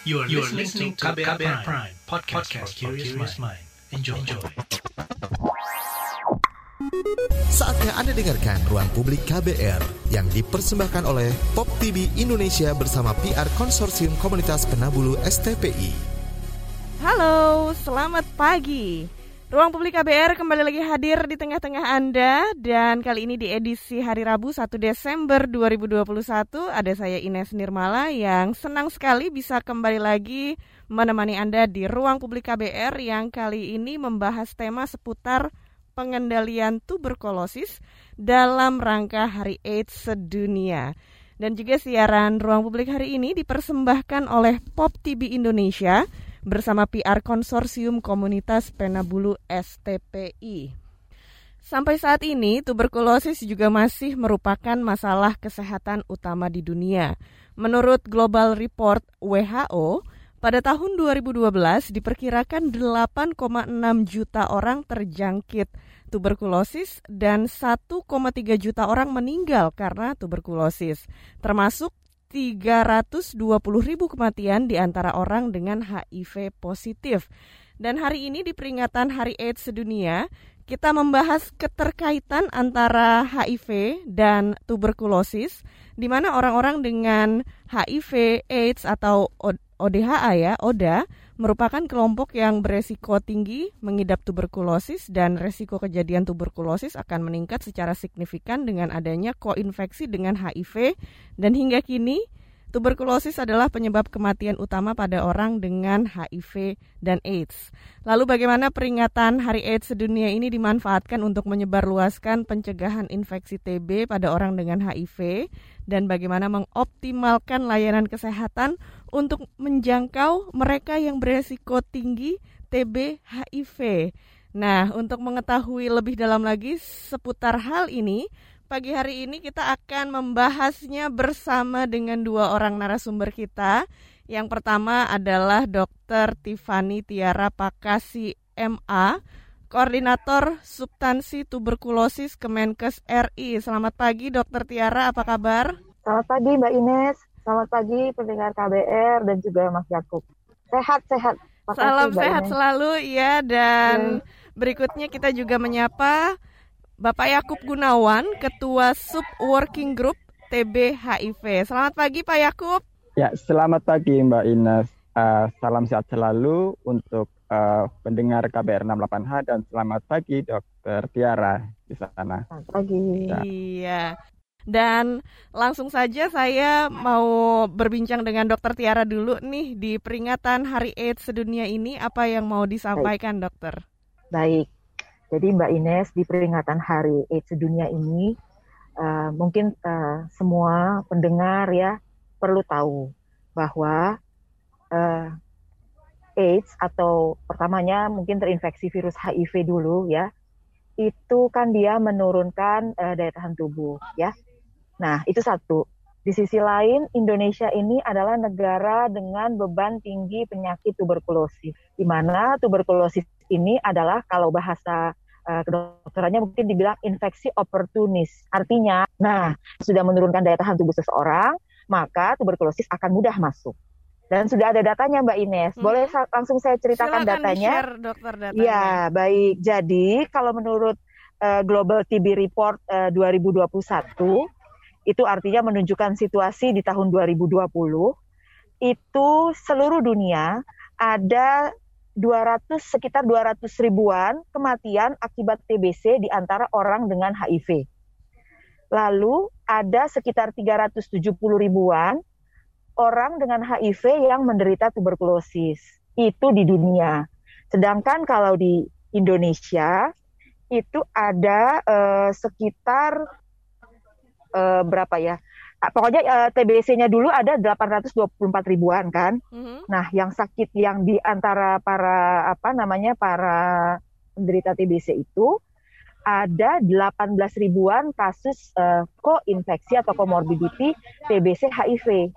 You are, you are listening to KBR, KBR Prime, Prime podcast, podcast for curious mind. Enjoy. Enjoy. Saatnya Anda dengarkan Ruang Publik KBR yang dipersembahkan oleh Pop TV Indonesia bersama PR Konsorsium Komunitas Penabulu STPI. Halo, selamat pagi. Ruang Publik KBR kembali lagi hadir di tengah-tengah Anda dan kali ini di edisi hari Rabu 1 Desember 2021 ada saya Ines Nirmala yang senang sekali bisa kembali lagi menemani Anda di Ruang Publik KBR yang kali ini membahas tema seputar pengendalian tuberkulosis dalam rangka Hari AIDS sedunia. Dan juga siaran Ruang Publik hari ini dipersembahkan oleh Pop TV Indonesia bersama PR Konsorsium Komunitas Penabulu STPI. Sampai saat ini, tuberkulosis juga masih merupakan masalah kesehatan utama di dunia. Menurut Global Report WHO, pada tahun 2012 diperkirakan 8,6 juta orang terjangkit tuberkulosis dan 1,3 juta orang meninggal karena tuberkulosis, termasuk 320 ribu kematian di antara orang dengan HIV positif. Dan hari ini di peringatan Hari AIDS Sedunia, kita membahas keterkaitan antara HIV dan tuberkulosis, di mana orang-orang dengan HIV, AIDS atau ODHA ya, ODA, merupakan kelompok yang beresiko tinggi mengidap tuberkulosis dan resiko kejadian tuberkulosis akan meningkat secara signifikan dengan adanya koinfeksi dengan HIV dan hingga kini Tuberkulosis adalah penyebab kematian utama pada orang dengan HIV dan AIDS. Lalu bagaimana peringatan Hari AIDS sedunia ini dimanfaatkan untuk menyebarluaskan pencegahan infeksi TB pada orang dengan HIV dan bagaimana mengoptimalkan layanan kesehatan untuk menjangkau mereka yang beresiko tinggi TB HIV. Nah, untuk mengetahui lebih dalam lagi seputar hal ini, Pagi hari ini kita akan membahasnya bersama dengan dua orang narasumber kita. Yang pertama adalah Dr. Tiffany Tiara Pakasi MA, Koordinator Substansi Tuberkulosis Kemenkes RI. Selamat pagi Dr. Tiara, apa kabar? Selamat pagi Mbak Ines, selamat pagi pendengar KBR dan juga Mas Yakub. Sehat-sehat. Salam Mbak sehat Ines. selalu ya dan hmm. berikutnya kita juga menyapa Bapak Yakub Gunawan, Ketua Sub Working Group TB HIV. Selamat pagi Pak Yakub. Ya, selamat pagi Mbak Ines. Uh, salam sehat selalu untuk uh, pendengar KBR 68H dan selamat pagi Dokter Tiara di sana. Selamat pagi. Ya. Iya. Dan langsung saja saya mau berbincang dengan Dokter Tiara dulu nih di peringatan Hari AIDS sedunia ini apa yang mau disampaikan Baik. Dokter? Baik, jadi Mbak Ines di peringatan Hari AIDS Sedunia ini uh, mungkin uh, semua pendengar ya perlu tahu bahwa uh, AIDS atau pertamanya mungkin terinfeksi virus HIV dulu ya itu kan dia menurunkan uh, daya tahan tubuh ya. Nah itu satu. Di sisi lain, Indonesia ini adalah negara dengan beban tinggi penyakit tuberkulosis, di mana tuberkulosis ini adalah kalau bahasa uh, kedokterannya mungkin dibilang infeksi oportunis. Artinya, nah sudah menurunkan daya tahan tubuh seseorang, maka tuberkulosis akan mudah masuk. Dan sudah ada datanya Mbak Ines. Hmm. Boleh langsung saya ceritakan Silakan datanya? Share, dokter datanya. Ya, baik. Jadi kalau menurut uh, Global TB Report uh, 2021 itu artinya menunjukkan situasi di tahun 2020 itu seluruh dunia ada 200 sekitar 200 ribuan kematian akibat TBC di antara orang dengan HIV. Lalu ada sekitar 370 ribuan orang dengan HIV yang menderita tuberkulosis. Itu di dunia. Sedangkan kalau di Indonesia itu ada uh, sekitar uh, berapa ya? Ah, pokoknya uh, TBC-nya dulu ada 824 ribuan kan. Mm-hmm. Nah, yang sakit yang di antara para apa namanya para penderita TBC itu ada 18 ribuan kasus uh, koinfeksi atau komorbidity TBC HIV.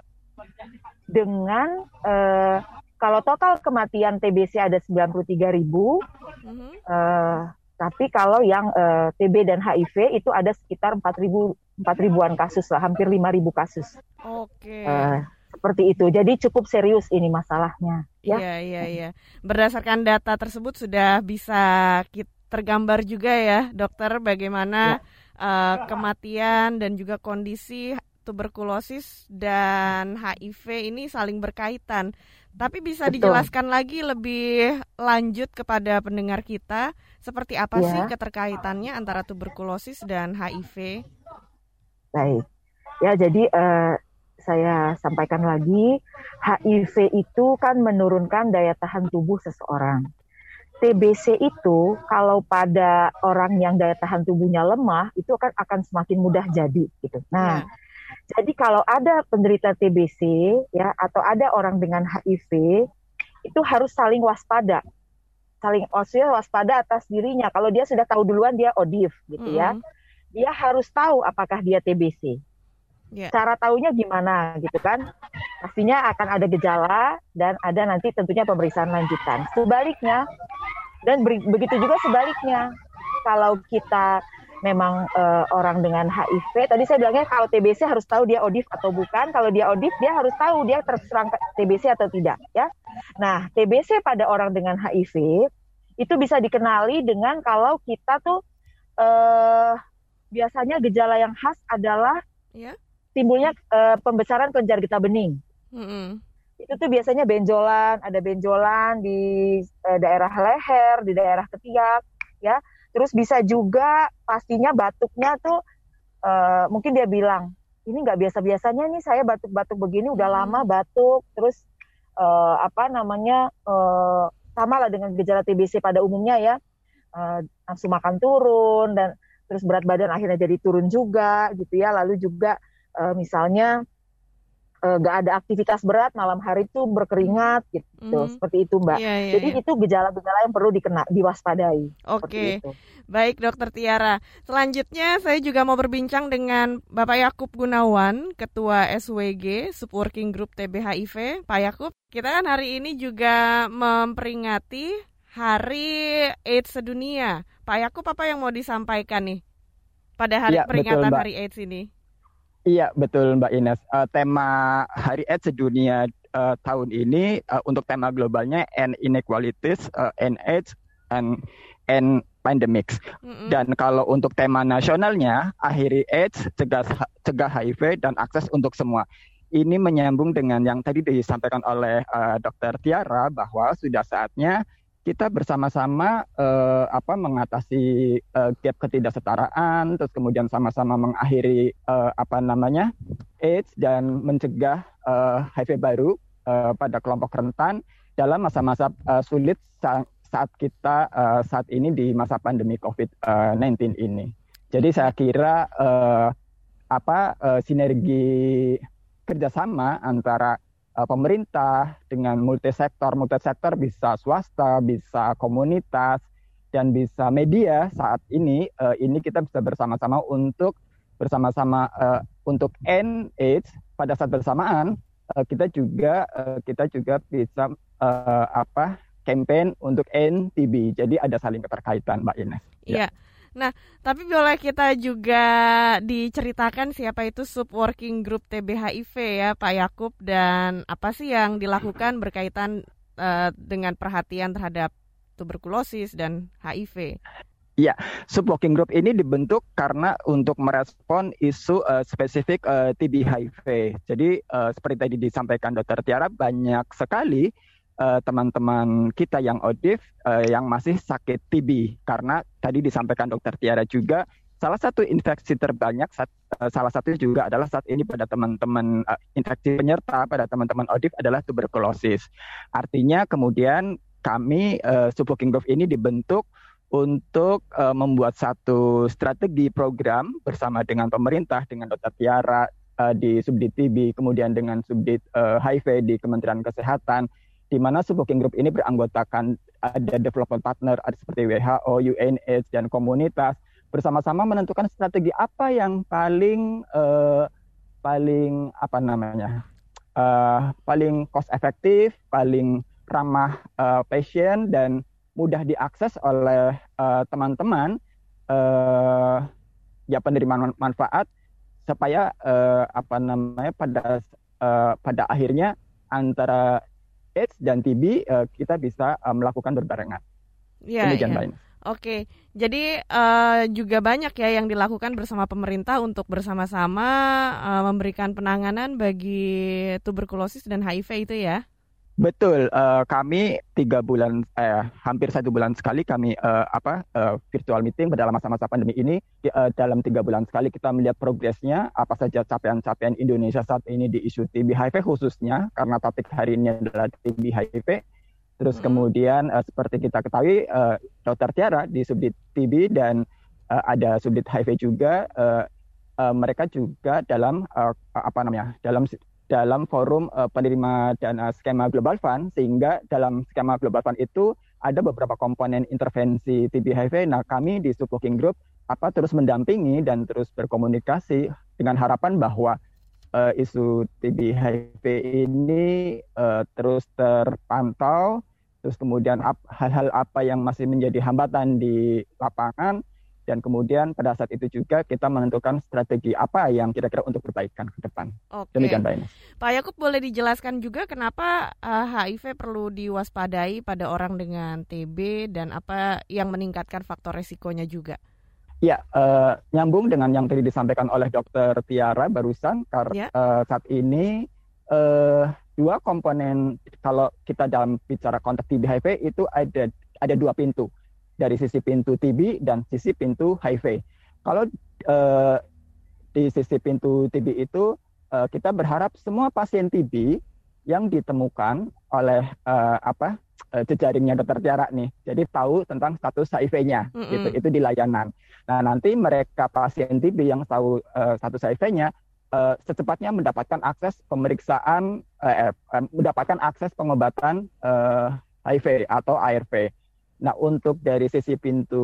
Dengan uh, kalau total kematian TBC ada 93 ribu, mm-hmm. uh, tapi kalau yang uh, TB dan HIV itu ada sekitar 4 ribu empat ribuan kasus lah, hampir lima ribu kasus. Oke. Uh, Seperti itu. Jadi cukup serius ini masalahnya. Ya. Iya, iya, iya. Berdasarkan data tersebut sudah bisa kita tergambar juga ya, dokter, bagaimana ya. uh, kematian dan juga kondisi tuberkulosis dan HIV ini saling berkaitan. Tapi bisa Betul. dijelaskan lagi lebih lanjut kepada pendengar kita seperti apa ya. sih keterkaitannya antara tuberkulosis dan HIV? Baik. Ya, jadi uh, saya sampaikan lagi, HIV itu kan menurunkan daya tahan tubuh seseorang. TBC itu kalau pada orang yang daya tahan tubuhnya lemah itu akan akan semakin mudah jadi gitu. Nah, ya. Jadi kalau ada penderita TBC ya atau ada orang dengan HIV itu harus saling waspada. Saling maksudnya waspada atas dirinya. Kalau dia sudah tahu duluan dia ODIF gitu mm ya. Dia harus tahu apakah dia TBC. Yeah. Cara taunya gimana gitu kan? Pastinya akan ada gejala dan ada nanti tentunya pemeriksaan lanjutan. Sebaliknya dan begitu juga sebaliknya. Kalau kita memang uh, orang dengan HIV, tadi saya bilangnya kalau TBC harus tahu dia ODIF atau bukan. Kalau dia ODIF dia harus tahu dia terserang TBC atau tidak ya. Nah, TBC pada orang dengan HIV itu bisa dikenali dengan kalau kita tuh uh, biasanya gejala yang khas adalah yeah timbulnya uh, pembesaran kelenjar getah bening. Mm-hmm. Itu tuh biasanya benjolan, ada benjolan di uh, daerah leher, di daerah ketiak, ya. Terus bisa juga pastinya batuknya tuh uh, mungkin dia bilang ini nggak biasa-biasanya nih saya batuk-batuk begini udah hmm. lama batuk, terus uh, apa namanya uh, sama lah dengan gejala TBC pada umumnya ya, uh, nafsu makan turun dan terus berat badan akhirnya jadi turun juga gitu ya, lalu juga uh, misalnya uh, gak ada aktivitas berat malam hari itu berkeringat gitu. Mm. seperti itu mbak. Yeah, yeah, jadi yeah. itu gejala-gejala yang perlu dikena diwaspadai. Oke. Okay. baik dokter Tiara. Selanjutnya saya juga mau berbincang dengan Bapak Yakub Gunawan ketua SWG Subworking Group TBHIV Pak Yakub kita kan hari ini juga memperingati Hari AIDS sedunia. Pak Yakub apa yang mau disampaikan nih pada hari ya, peringatan betul, Hari AIDS ini Iya betul Mbak Ines. Uh, tema Hari AIDS sedunia uh, tahun ini uh, untuk tema globalnya End Inequalities, uh, End AIDS, and End Pandemics. Mm-hmm. Dan kalau untuk tema nasionalnya Akhiri AIDS, cegah cegah HIV dan akses untuk semua. Ini menyambung dengan yang tadi disampaikan oleh uh, Dr. Tiara bahwa sudah saatnya kita bersama-sama uh, apa mengatasi uh, gap ketidaksetaraan, terus kemudian sama-sama mengakhiri uh, apa namanya AIDS dan mencegah uh, HIV baru uh, pada kelompok rentan dalam masa-masa uh, sulit saat, kita uh, saat ini di masa pandemi COVID-19 ini. Jadi saya kira uh, apa uh, sinergi kerjasama antara uh, pemerintah dengan multisektor, multisektor bisa swasta, bisa komunitas dan bisa media saat ini uh, ini kita bisa bersama-sama untuk bersama-sama uh, untuk end AIDS pada saat bersamaan uh, kita juga uh, kita juga bisa uh, apa campaign untuk NTB. Jadi ada saling keterkaitan Mbak Ines. Iya. Ya. Nah, tapi boleh kita juga diceritakan siapa itu subworking group TBHIV ya, Pak Yakub dan apa sih yang dilakukan berkaitan uh, dengan perhatian terhadap tuberkulosis dan HIV? Iya, subworking group ini dibentuk karena untuk merespon isu uh, spesifik uh, TB HIV. Jadi uh, seperti tadi disampaikan Dokter Tiara banyak sekali Eh, teman-teman uh, kita yang ODIF uh, yang masih sakit TB karena tadi disampaikan dokter Tiara juga salah satu infeksi terbanyak saat, uh, salah satu juga adalah saat ini pada teman-teman uh, infeksi penyerta pada teman-teman ODIF adalah tuberkulosis. Artinya kemudian kami uh, Subworking Group ini dibentuk untuk uh, membuat satu strategi program bersama dengan pemerintah dengan dokter Tiara uh, di Subdit TB kemudian dengan Subdit uh, HIV di Kementerian Kesehatan di mana Subworking Group ini beranggotakan ada development partner ada seperti WHO, UNAIDS dan komunitas bersama-sama menentukan strategi apa yang paling uh, paling apa namanya uh, paling cost efektif, paling ramah uh, pasien dan mudah diakses oleh teman-teman uh, ya penerima manfaat supaya uh, apa namanya pada uh, pada akhirnya antara AIDS dan TB uh, kita bisa uh, melakukan berbarengan. Ya, Demikian ya. Oke, jadi uh, juga banyak ya yang dilakukan bersama pemerintah untuk bersama-sama uh, memberikan penanganan bagi tuberkulosis dan HIV itu ya? Betul, uh, kami tiga bulan, eh, hampir satu bulan sekali kami uh, apa uh, virtual meeting pada masa-masa pandemi ini. Uh, dalam tiga bulan sekali kita melihat progresnya, apa saja capaian-capaian Indonesia saat ini di isu TB HIV khususnya, karena topik hari ini adalah TB HIV. Terus hmm. kemudian uh, seperti kita ketahui, uh, Dr. Tiara di subdit TB dan uh, ada subdit HIV juga, uh, uh, mereka juga dalam uh, apa namanya, dalam dalam forum uh, penerima dana skema Global Fund sehingga dalam skema Global Fund itu ada beberapa komponen intervensi TB HIV. Nah, kami di Subworking Group apa terus mendampingi dan terus berkomunikasi dengan harapan bahwa uh, isu TB HIV ini uh, terus terpantau, terus kemudian hal-hal apa yang masih menjadi hambatan di lapangan dan kemudian pada saat itu juga kita menentukan strategi apa yang kira-kira untuk perbaikan ke depan. Oke. Demikian Pak Ines. Pak Yakub boleh dijelaskan juga kenapa uh, eh, HIV perlu diwaspadai pada orang dengan TB dan apa yang meningkatkan faktor resikonya juga? Ya, uh, nyambung dengan yang tadi disampaikan oleh Dokter Tiara barusan, karena ya. uh, saat ini uh, dua komponen kalau kita dalam bicara konteks TB HIV itu ada ada dua pintu dari sisi pintu TB dan sisi pintu HIV. Kalau uh, di sisi pintu TB itu uh, kita berharap semua pasien TB yang ditemukan oleh uh, apa uh, jejaringnya dokter Tiara nih, jadi tahu tentang status HIV-nya, mm -hmm. gitu. Itu di layanan. Nah nanti mereka pasien TB yang tahu uh, status HIV-nya uh, secepatnya mendapatkan akses pemeriksaan, uh, uh, mendapatkan akses pengobatan uh, HIV atau ARV. Nah, untuk dari sisi pintu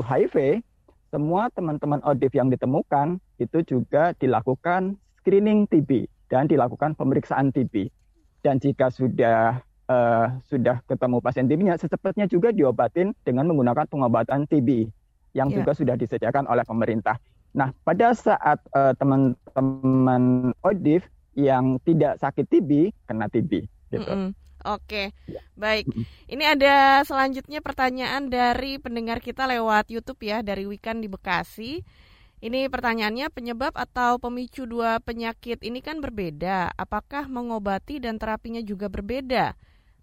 HIV, semua teman-teman ODIF yang ditemukan itu juga dilakukan screening TB dan dilakukan pemeriksaan TB. Dan jika sudah uh, sudah ketemu pasien TB-nya, secepatnya juga diobatin dengan menggunakan pengobatan TB yang yeah. juga sudah disediakan oleh pemerintah. Nah, pada saat uh, teman-teman ODIF yang tidak sakit TB kena TB gitu. Mm -hmm. Oke, baik. Ini ada selanjutnya pertanyaan dari pendengar kita lewat YouTube ya, dari Wikan di Bekasi. Ini pertanyaannya penyebab atau pemicu dua penyakit ini kan berbeda. Apakah mengobati dan terapinya juga berbeda?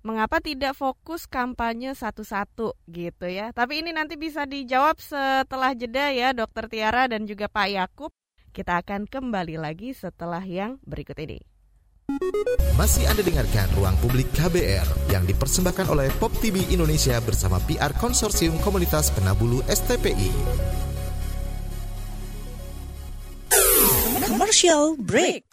Mengapa tidak fokus kampanye satu-satu gitu ya? Tapi ini nanti bisa dijawab setelah jeda ya, Dokter Tiara dan juga Pak Yakub. Kita akan kembali lagi setelah yang berikut ini. Masih Anda dengarkan Ruang Publik KBR yang dipersembahkan oleh Pop TV Indonesia bersama PR Konsorsium Komunitas Penabulu STPI. Commercial break.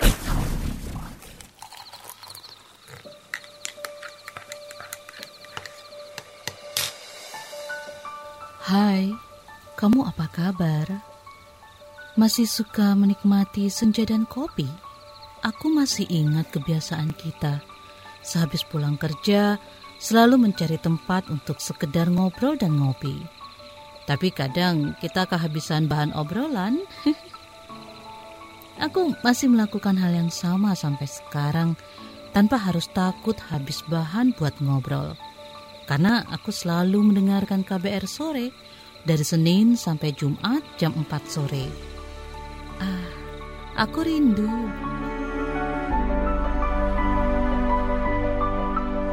Hai, kamu apa kabar? Masih suka menikmati senja dan kopi? Aku masih ingat kebiasaan kita. Sehabis pulang kerja, selalu mencari tempat untuk sekedar ngobrol dan ngopi. Tapi kadang kita kehabisan bahan obrolan. Aku masih melakukan hal yang sama sampai sekarang tanpa harus takut habis bahan buat ngobrol. Karena aku selalu mendengarkan KBR sore dari Senin sampai Jumat jam 4 sore. Ah, aku rindu.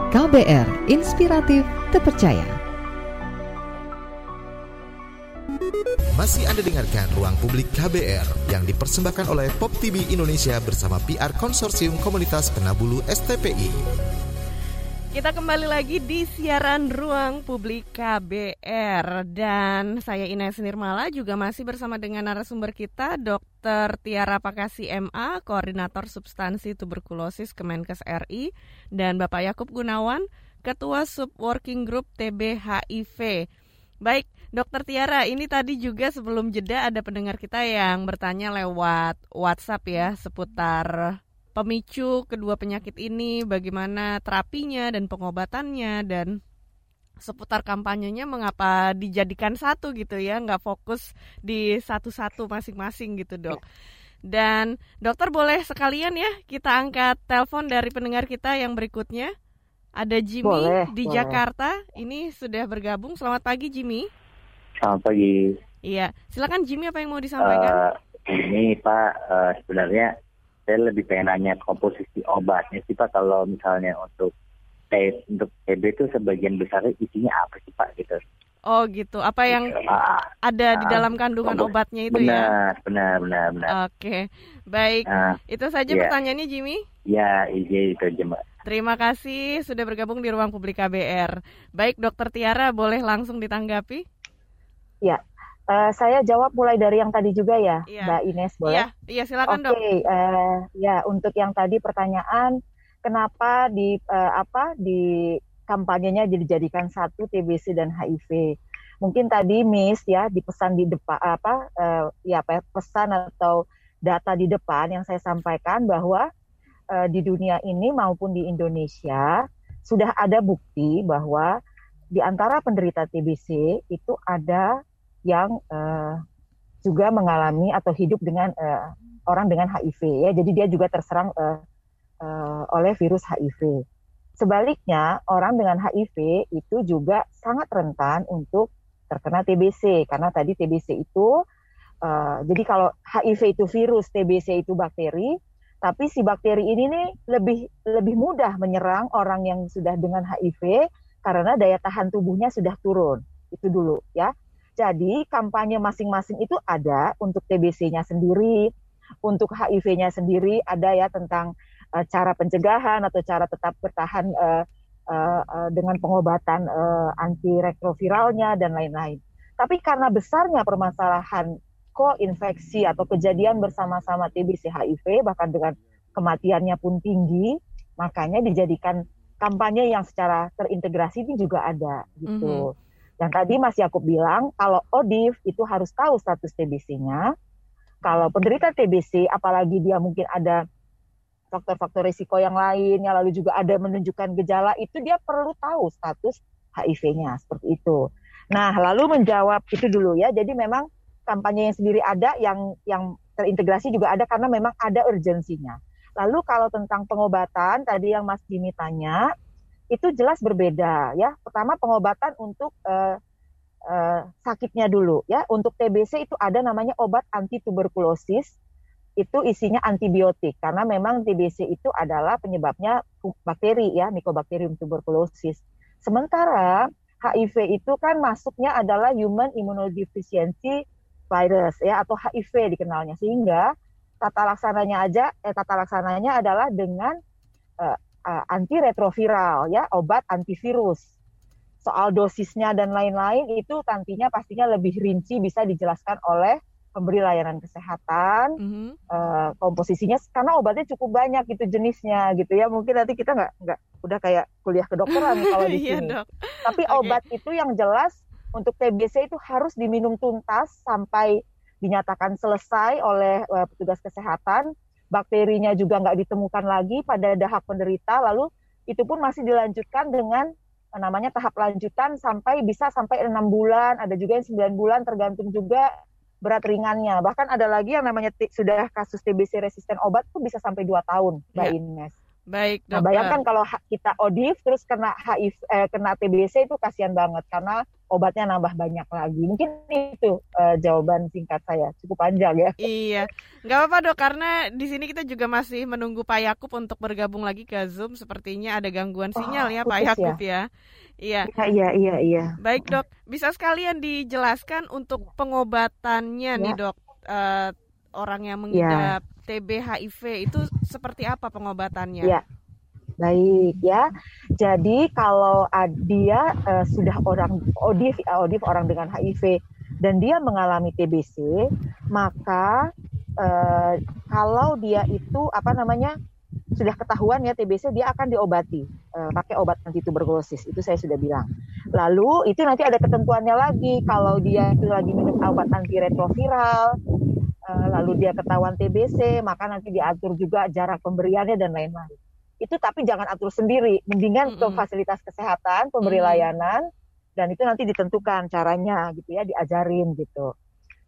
KBR Inspiratif Terpercaya. Masih Anda dengarkan Ruang Publik KBR yang dipersembahkan oleh Pop TV Indonesia bersama PR Konsorsium Komunitas Penabulu STPI. Kita kembali lagi di siaran Ruang Publik KBR dan saya Ines Nirmala juga masih bersama dengan narasumber kita Dr. Tiara Pakasi MA, Koordinator Substansi Tuberkulosis Kemenkes RI dan Bapak Yakub Gunawan, Ketua Sub Working Group TB HIV. Baik, Dokter Tiara, ini tadi juga sebelum jeda ada pendengar kita yang bertanya lewat WhatsApp ya seputar pemicu kedua penyakit ini, bagaimana terapinya dan pengobatannya dan seputar kampanyenya mengapa dijadikan satu gitu ya, nggak fokus di satu-satu masing-masing gitu dok. Dan dokter boleh sekalian ya kita angkat telepon dari pendengar kita yang berikutnya. Ada Jimmy Boleh, di boleh. Jakarta. Ini sudah bergabung. Selamat pagi Jimmy. Selamat pagi. Iya, silakan Jimmy apa yang mau disampaikan? Eh, ini Pak, eh, sebenarnya saya lebih pengen nanya komposisi obatnya sih Pak. Kalau misalnya untuk untuk TB itu sebagian besar isinya apa sih Pak gitu? oh gitu. Apa yang Ah, ada di ah, dalam kandungan kompos- obatnya itu ya? benar, benar, benar, benar. Oke, baik. Nah, Itu saja iya. pertanyaannya Jimmy. ya iya itu aja Mbak. Terima kasih sudah bergabung di ruang publik KBR. Baik, Dokter Tiara boleh langsung ditanggapi? Eh, saya jawab mulai dari yang tadi juga ya, Iya. Mbak Ines, boleh? Iya, iya silakan Oke, dok. eh, ya untuk yang tadi pertanyaan, kenapa di eh, apa di kampanyenya dijadikan satu TBC dan HIV? Mungkin tadi Miss ya dipesan di depan apa eh, ya apa pesan atau data di depan yang saya sampaikan bahwa eh, di dunia ini maupun di Indonesia sudah ada bukti bahwa di antara penderita TBC itu ada yang eh, juga mengalami atau hidup dengan eh, orang dengan HIV ya. Jadi dia juga terserang eh, eh, oleh virus HIV. Sebaliknya, orang dengan HIV itu juga sangat rentan untuk terkena TBC karena tadi TBC itu eh, jadi kalau HIV itu virus, TBC itu bakteri, tapi si bakteri ini nih lebih lebih mudah menyerang orang yang sudah dengan HIV karena daya tahan tubuhnya sudah turun. Itu dulu ya. Jadi kampanye masing-masing itu ada untuk TBC-nya sendiri, untuk HIV-nya sendiri ada ya tentang eh, cara pencegahan atau cara tetap bertahan eh, eh, eh, dengan pengobatan eh, antiretroviralnya dan lain-lain. Tapi karena besarnya permasalahan koinfeksi atau kejadian bersama-sama TBC HIV bahkan dengan kematiannya pun tinggi, makanya dijadikan kampanye yang secara terintegrasi ini juga ada gitu. Yang tadi Mas Yakub bilang kalau ODIF itu harus tahu status TBC-nya. Kalau penderita TBC, apalagi dia mungkin ada faktor-faktor risiko yang lain, yang lalu juga ada menunjukkan gejala, itu dia perlu tahu status HIV-nya seperti itu. Nah, lalu menjawab itu dulu ya. Jadi memang kampanye yang sendiri ada, yang yang terintegrasi juga ada karena memang ada urgensinya. Lalu kalau tentang pengobatan tadi yang Mas Jimmy tanya, itu jelas berbeda ya. Pertama pengobatan untuk eh, eh, sakitnya dulu ya. Untuk TBC itu ada namanya obat anti tuberkulosis. Itu isinya antibiotik karena memang TBC itu adalah penyebabnya bakteri ya, Mycobacterium tuberculosis. Sementara HIV itu kan masuknya adalah human immunodeficiency virus ya atau HIV dikenalnya sehingga tata laksananya aja eh, tata laksananya adalah dengan eh, uh, antiretroviral ya obat antivirus soal dosisnya dan lain-lain itu nantinya pastinya lebih rinci bisa dijelaskan oleh pemberi layanan kesehatan Mhm. uh, komposisinya karena obatnya cukup banyak gitu jenisnya gitu ya mungkin nanti kita nggak nggak udah kayak kuliah kedokteran kalau di Iya sini dok. tapi Oke. obat itu yang jelas untuk TBC itu harus diminum tuntas sampai dinyatakan selesai oleh eh, petugas kesehatan. Bakterinya juga nggak ditemukan lagi pada dahak penderita. Lalu itu pun masih dilanjutkan dengan eh, namanya tahap lanjutan sampai bisa sampai enam bulan. Ada juga yang 9 bulan tergantung juga berat ringannya. Bahkan ada lagi yang namanya sudah kasus TBC resisten obat tuh bisa sampai dua tahun, Mbak Ya. Ines. Baik Nah, bayangkan kalau kita ODIF terus kena HIV eh, kena TBC itu kasihan banget karena obatnya nambah banyak lagi. Mungkin itu eh, jawaban singkat saya. Cukup panjang ya. Iya, nggak apa-apa dok, karena di sini kita juga masih menunggu Pak Yakub untuk bergabung lagi ke Zoom. Sepertinya ada gangguan Oh, sinyal ya Pak putus Yakub ya. Iya, Iya, iya, iya, iya. baik dok, bisa sekalian dijelaskan untuk pengobatannya nih Ya. dok, Eh, orang yang mengidap TB HIV itu seperti apa pengobatannya? Ya. Baik ya. Jadi kalau dia eh, sudah orang ODIF, ODIF orang dengan HIV dan dia mengalami TBC, maka eh, kalau dia itu apa namanya sudah ketahuan ya TBC, dia akan diobati eh, pakai obat anti tuberkulosis. Itu saya sudah bilang. Lalu itu nanti ada ketentuannya lagi. Kalau dia itu lagi minum obat antiretroviral, lalu dia ketahuan TBC, maka nanti diatur juga jarak pemberiannya dan lain-lain itu tapi jangan atur sendiri, mendingan ke Mm-mm. fasilitas kesehatan, pemberi Mm. layanan, dan itu nanti ditentukan caranya gitu ya, diajarin gitu.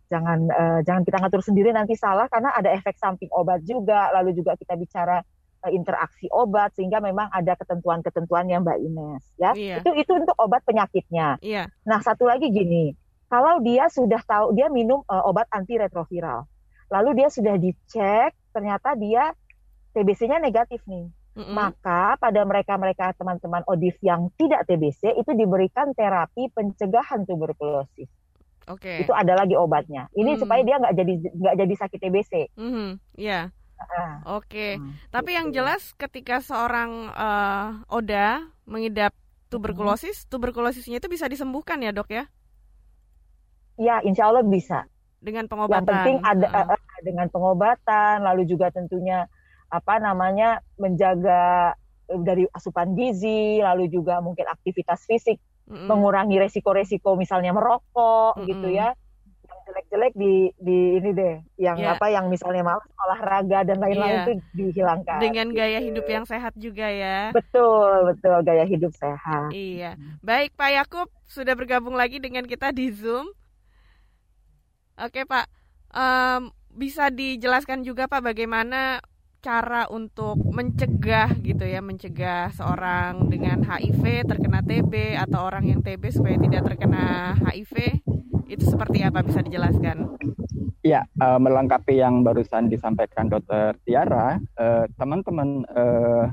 jangan uh, jangan kita ngatur sendiri nanti salah karena ada efek samping obat juga lalu juga kita bicara uh, interaksi obat sehingga memang ada ketentuan-ketentuan yang Mbak Ines ya iya. itu itu untuk obat penyakitnya iya. nah satu lagi gini kalau dia sudah tahu dia minum uh, obat antiretroviral lalu dia sudah dicek ternyata dia TBC-nya negatif nih Mm-hmm. Maka pada mereka-mereka teman-teman ODIF yang tidak TBC itu diberikan terapi pencegahan tuberkulosis. Oke. Okay. Itu ada lagi obatnya. Ini hmm. supaya dia nggak jadi nggak jadi sakit TBC. Hmm. Ya. Uh, Oke. Okay. Hmm, Tapi gitu. yang jelas ketika seorang uh, Oda mengidap tuberkulosis, hmm. tuberkulosisnya itu bisa disembuhkan ya dok ya? Ya, insya Allah bisa. Dengan pengobatan. Yang penting ada. Uh, dengan pengobatan, lalu juga tentunya apa namanya menjaga dari asupan gizi, lalu juga mungkin aktivitas fisik mm-hmm. mengurangi resiko-resiko misalnya merokok mm-hmm. gitu ya yang jelek-jelek di di ini deh yang yeah. apa yang misalnya malas olahraga dan lain-lain yeah. itu dihilangkan dengan gitu. gaya hidup yang sehat juga ya betul betul gaya hidup sehat iya baik Pak Yakub sudah bergabung lagi dengan kita di Zoom oke Pak um, bisa dijelaskan juga Pak bagaimana cara untuk mencegah gitu ya mencegah seorang dengan HIV terkena TB atau orang yang TB supaya tidak terkena HIV itu seperti apa bisa dijelaskan? Ya, uh, melengkapi yang barusan disampaikan Dokter Tiara, uh, teman-teman uh,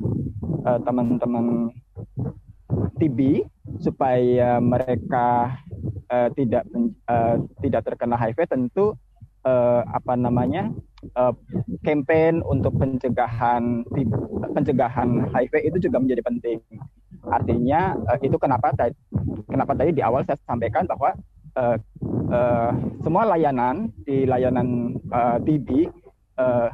uh, teman-teman TB supaya mereka uh, tidak uh, tidak terkena HIV tentu uh, apa namanya uh, untuk pencegahan pencegahan HIV itu juga menjadi penting. Artinya uh, itu kenapa tadi kenapa tadi di awal saya sampaikan bahwa uh, uh, semua layanan di layanan uh, TB uh,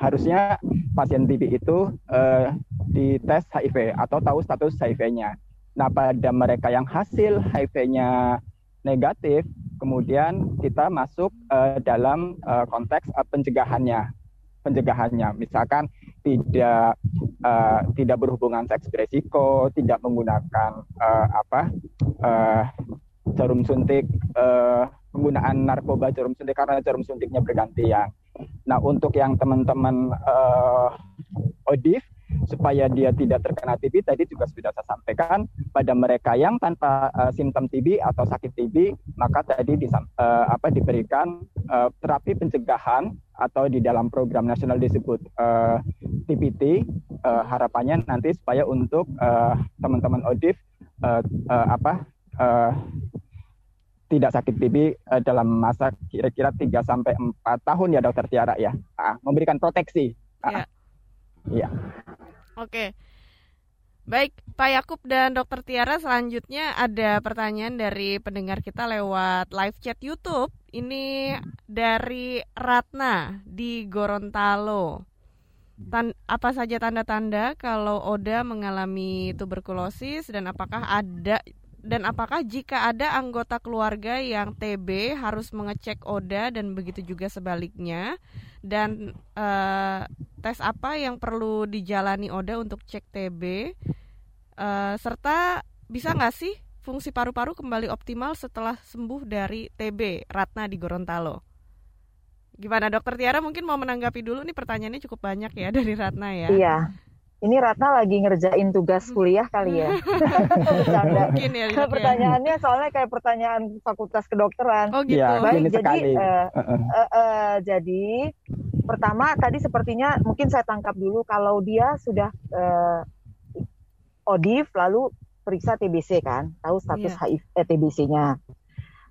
harusnya pasien TB itu uh, dites HIV atau tahu status HIV-nya. Nah, pada mereka yang hasil HIV-nya negatif, kemudian kita masuk uh, dalam uh, konteks uh, pencegahannya. Pencegahannya. Misalkan tidak uh, tidak berhubungan seks beresiko tidak menggunakan uh, apa uh, jarum suntik uh, penggunaan narkoba jarum suntik karena jarum suntiknya bergantian. Nah untuk yang teman-teman uh, ODIF supaya dia tidak terkena TB tadi juga sudah saya sampaikan pada mereka yang tanpa uh, simptom TB atau sakit TB maka tadi di, uh, eh, apa diberikan uh, terapi pencegahan atau di dalam program nasional disebut uh, TPT uh, harapannya nanti supaya untuk teman teman-teman ODIF uh, uh, apa uh, tidak sakit TB uh, dalam masa kira-kira 3 sampai 4 tahun ya Dokter Tiara ya. Uh, memberikan proteksi. Uh, Iya. Oke. Baik, Pak Yakub dan Dokter Tiara, selanjutnya ada pertanyaan dari pendengar kita lewat live chat YouTube. Ini dari Ratna di Gorontalo. Tan apa saja tanda-tanda kalau Oda mengalami tuberkulosis dan apakah ada dan apakah jika ada anggota keluarga yang TB harus mengecek ODA dan begitu juga sebaliknya dan uh, tes apa yang perlu dijalani ODA untuk cek TB uh, serta bisa nggak sih fungsi paru-paru kembali optimal setelah sembuh dari TB Ratna di Gorontalo? Gimana dokter Tiara? Mungkin mau menanggapi dulu nih pertanyaannya cukup banyak ya dari Ratna ya. Iya ini Ratna lagi ngerjain tugas kuliah kali ya. Bercanda. Mungkin ya, ya. Pertanyaannya soalnya kayak pertanyaan fakultas kedokteran. Oh gitu. Ya, Baik, jadi uh, uh, uh, uh, jadi pertama tadi sepertinya mungkin saya tangkap dulu kalau dia sudah uh, ODIF lalu periksa TBC kan, tahu status yeah. HIV eh, TBC-nya.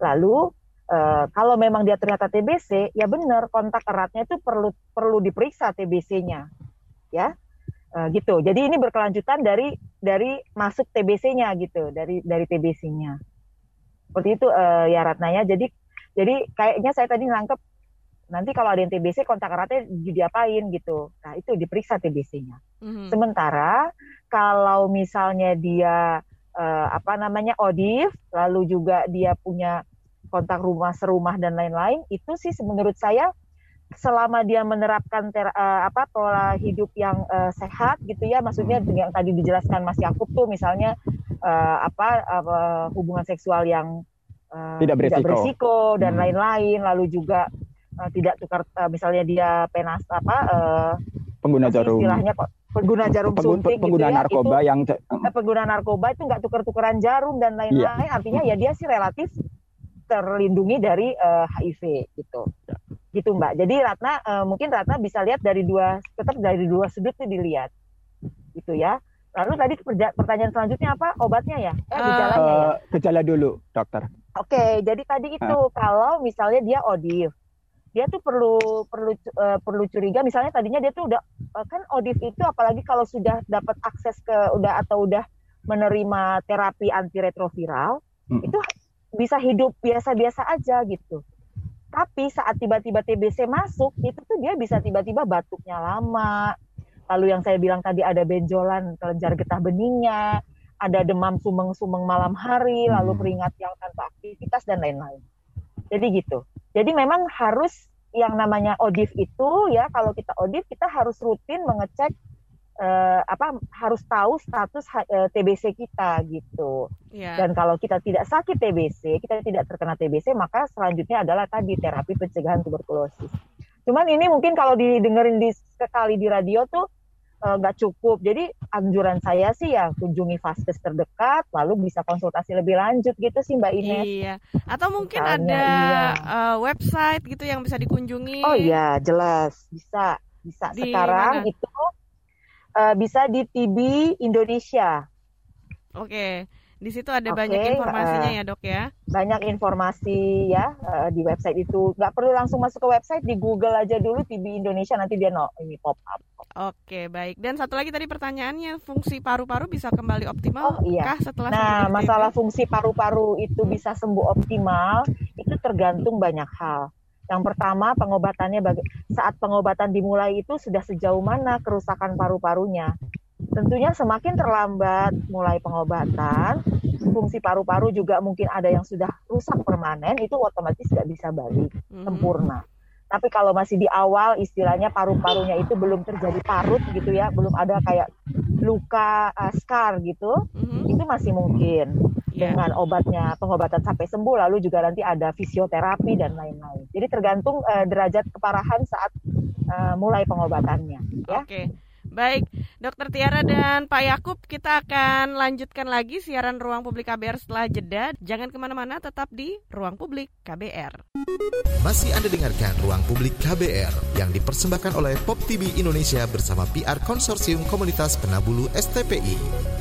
Lalu uh, kalau memang dia ternyata TBC, ya benar kontak eratnya itu perlu perlu diperiksa TBC-nya. Ya Uh, gitu. Jadi ini berkelanjutan dari dari masuk TBC-nya gitu, dari dari TBC-nya. Seperti itu uh, ya Ratnanya. Jadi jadi kayaknya saya tadi nangkep nanti kalau ada yang TBC kontak eratnya diapain gitu. Nah, itu diperiksa TBC-nya. Mm-hmm. Sementara kalau misalnya dia uh, apa namanya ODIF, lalu juga dia punya kontak rumah serumah dan lain-lain, itu sih menurut saya selama dia menerapkan ter, uh, apa pola hidup yang uh, sehat gitu ya maksudnya yang tadi dijelaskan Mas Yakub tuh misalnya uh, apa uh, hubungan seksual yang uh, tidak berisiko, tidak berisiko dan hmm. lain-lain. Lalu juga uh, tidak tukar uh, misalnya dia penas apa uh, pengguna jarum istilahnya pengguna jarum Penggun, suntik pengguna gitu ya, narkoba itu, yang pengguna narkoba itu nggak tukar-tukaran jarum dan lain-lain. Yeah. Artinya ya dia sih relatif terlindungi dari uh, HIV gitu. Ya. Gitu Mbak. Jadi Ratna uh, mungkin Ratna bisa lihat dari dua tetap dari dua sudut itu dilihat. Gitu ya. Lalu tadi pertanyaan selanjutnya apa? Obatnya ya? Eh, gejalanya uh, ya? Gejala dulu, dokter. Oke, okay, jadi tadi itu uh. kalau misalnya dia odif, dia tuh perlu perlu uh, perlu curiga misalnya tadinya dia tuh udah uh, kan odif itu apalagi kalau sudah dapat akses ke udah atau udah menerima terapi antiretroviral hmm. itu bisa hidup biasa-biasa aja gitu. Tapi saat tiba-tiba TBC masuk, itu tuh dia bisa tiba-tiba batuknya lama. Lalu yang saya bilang tadi ada benjolan kelenjar getah beningnya, ada demam sumeng-sumeng malam hari, lalu hmm. keringat yang tanpa aktivitas dan lain-lain. Jadi gitu. Jadi memang harus yang namanya ODIF itu ya kalau kita ODIF kita harus rutin mengecek uh, apa harus tahu status uh, eh, TBC kita gitu. Yeah. Dan kalau kita tidak sakit TBC, kita tidak terkena TBC, maka selanjutnya adalah tadi terapi pencegahan tuberkulosis. Cuman ini mungkin kalau didengerin di sekali di radio tuh eh, nggak uh, cukup. Jadi anjuran saya sih ya kunjungi vaskes terdekat, lalu bisa konsultasi lebih lanjut gitu sih Mbak Ines. Iya. Atau mungkin Misalnya, ada iya. uh, website gitu yang bisa dikunjungi. Oh iya, jelas bisa bisa di sekarang mana? itu uh, bisa di TB Indonesia. Oke. Di situ ada okay, banyak informasinya uh, ya dok ya. Banyak informasi ya uh, di website itu. Nggak perlu langsung masuk ke website, di Google aja dulu TB Indonesia nanti dia no ini pop up. Oke baik. Dan satu lagi tadi pertanyaannya fungsi paru-paru bisa kembali optimal? Oh iya. setelah nah masalah fungsi paru-paru itu bisa sembuh optimal itu tergantung banyak hal. Yang pertama pengobatannya bagi, saat pengobatan dimulai itu sudah sejauh mana kerusakan paru-parunya. Tentunya semakin terlambat mulai pengobatan, fungsi paru-paru juga mungkin ada yang sudah rusak permanen, itu otomatis tidak bisa balik mm-hmm. sempurna. Tapi kalau masih di awal istilahnya paru-parunya itu belum terjadi parut gitu ya, belum ada kayak luka uh, scar gitu, mm-hmm. itu masih mungkin yeah. dengan obatnya pengobatan sampai sembuh lalu juga nanti ada fisioterapi dan lain-lain. Jadi tergantung uh, derajat keparahan saat uh, mulai pengobatannya ya. Oke. Okay. Baik, Dokter Tiara dan Pak Yakub, kita akan lanjutkan lagi siaran Ruang Publik KBR setelah jeda. Jangan ke mana-mana, tetap di Ruang Publik KBR. Masih Anda dengarkan Ruang Publik KBR yang dipersembahkan oleh Pop TV Indonesia bersama PR Konsorsium Komunitas Penabulu STPI.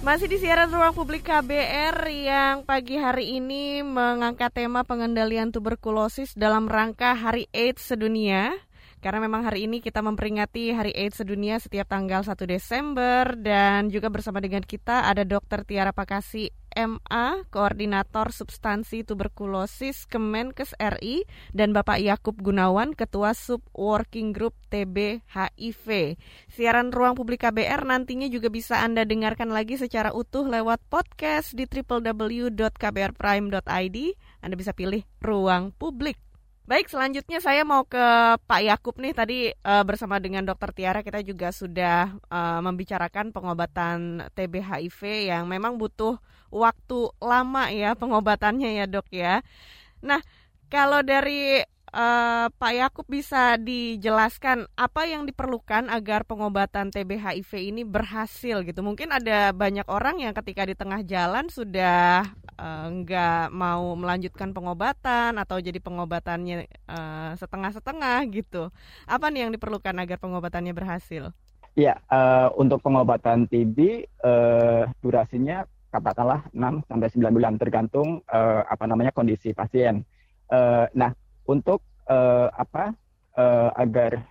Masih di siaran ruang publik KBR yang pagi hari ini mengangkat tema pengendalian tuberkulosis dalam rangka Hari AIDS sedunia. Karena memang hari ini kita memperingati Hari AIDS sedunia setiap tanggal 1 Desember dan juga bersama dengan kita ada Dr. Tiara Pakasi MA, Koordinator Substansi Tuberkulosis Kemenkes RI dan Bapak Yakub Gunawan, Ketua Sub Working Group TB HIV. Siaran Ruang Publik KBR nantinya juga bisa Anda dengarkan lagi secara utuh lewat podcast di www.kbrprime.id. Anda bisa pilih Ruang Publik. Baik, selanjutnya saya mau ke Pak Yakub nih. Tadi uh, bersama dengan Dokter Tiara kita juga sudah uh, membicarakan pengobatan TB HIV yang memang butuh waktu lama ya pengobatannya ya dok ya. Nah, kalau dari uh, Pak Yakub bisa dijelaskan apa yang diperlukan agar pengobatan TB HIV ini berhasil gitu. Mungkin ada banyak orang yang ketika di tengah jalan sudah uh, nggak mau melanjutkan pengobatan atau jadi pengobatannya uh, setengah-setengah gitu. Apa nih yang diperlukan agar pengobatannya berhasil? Ya, uh, untuk pengobatan TB uh, durasinya katakanlah 6 sampai 9 bulan tergantung uh, apa namanya kondisi pasien. Uh, nah, untuk uh, apa uh, agar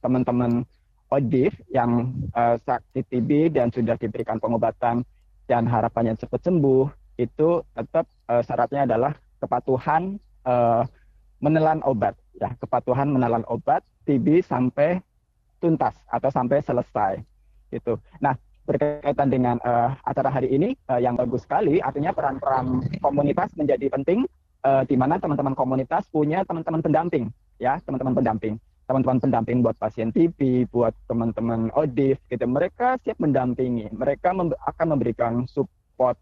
teman-teman ODIF yang uh, sakit TB dan sudah diberikan pengobatan dan harapannya cepat sembuh itu tetap uh, syaratnya adalah kepatuhan uh, menelan obat ya kepatuhan menelan obat TB sampai tuntas atau sampai selesai itu. Nah berkaitan dengan uh, acara hari ini uh, yang bagus sekali artinya peran-peran komunitas menjadi penting uh, di mana teman-teman komunitas punya teman-teman pendamping, ya teman-teman pendamping, teman-teman pendamping buat pasien TB, buat teman-teman ODIF, gitu. Mereka siap mendampingi, mereka mem akan memberikan support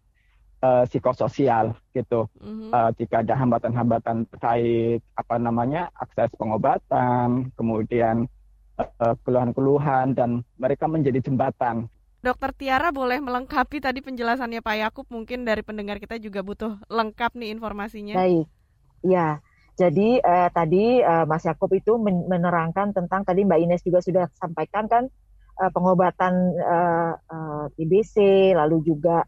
uh, psikososial gitu. Mm-hmm. Uh, jika ada hambatan-hambatan terkait apa namanya akses pengobatan, kemudian uh, keluhan-keluhan dan mereka menjadi jembatan. Dokter Tiara boleh melengkapi tadi penjelasannya Pak Yakub mungkin dari pendengar kita juga butuh lengkap nih informasinya. Baik, ya. Jadi uh, tadi uh, Mas Yakub itu menerangkan tentang tadi Mbak Ines juga sudah sampaikan kan uh, pengobatan uh, uh, TBC lalu juga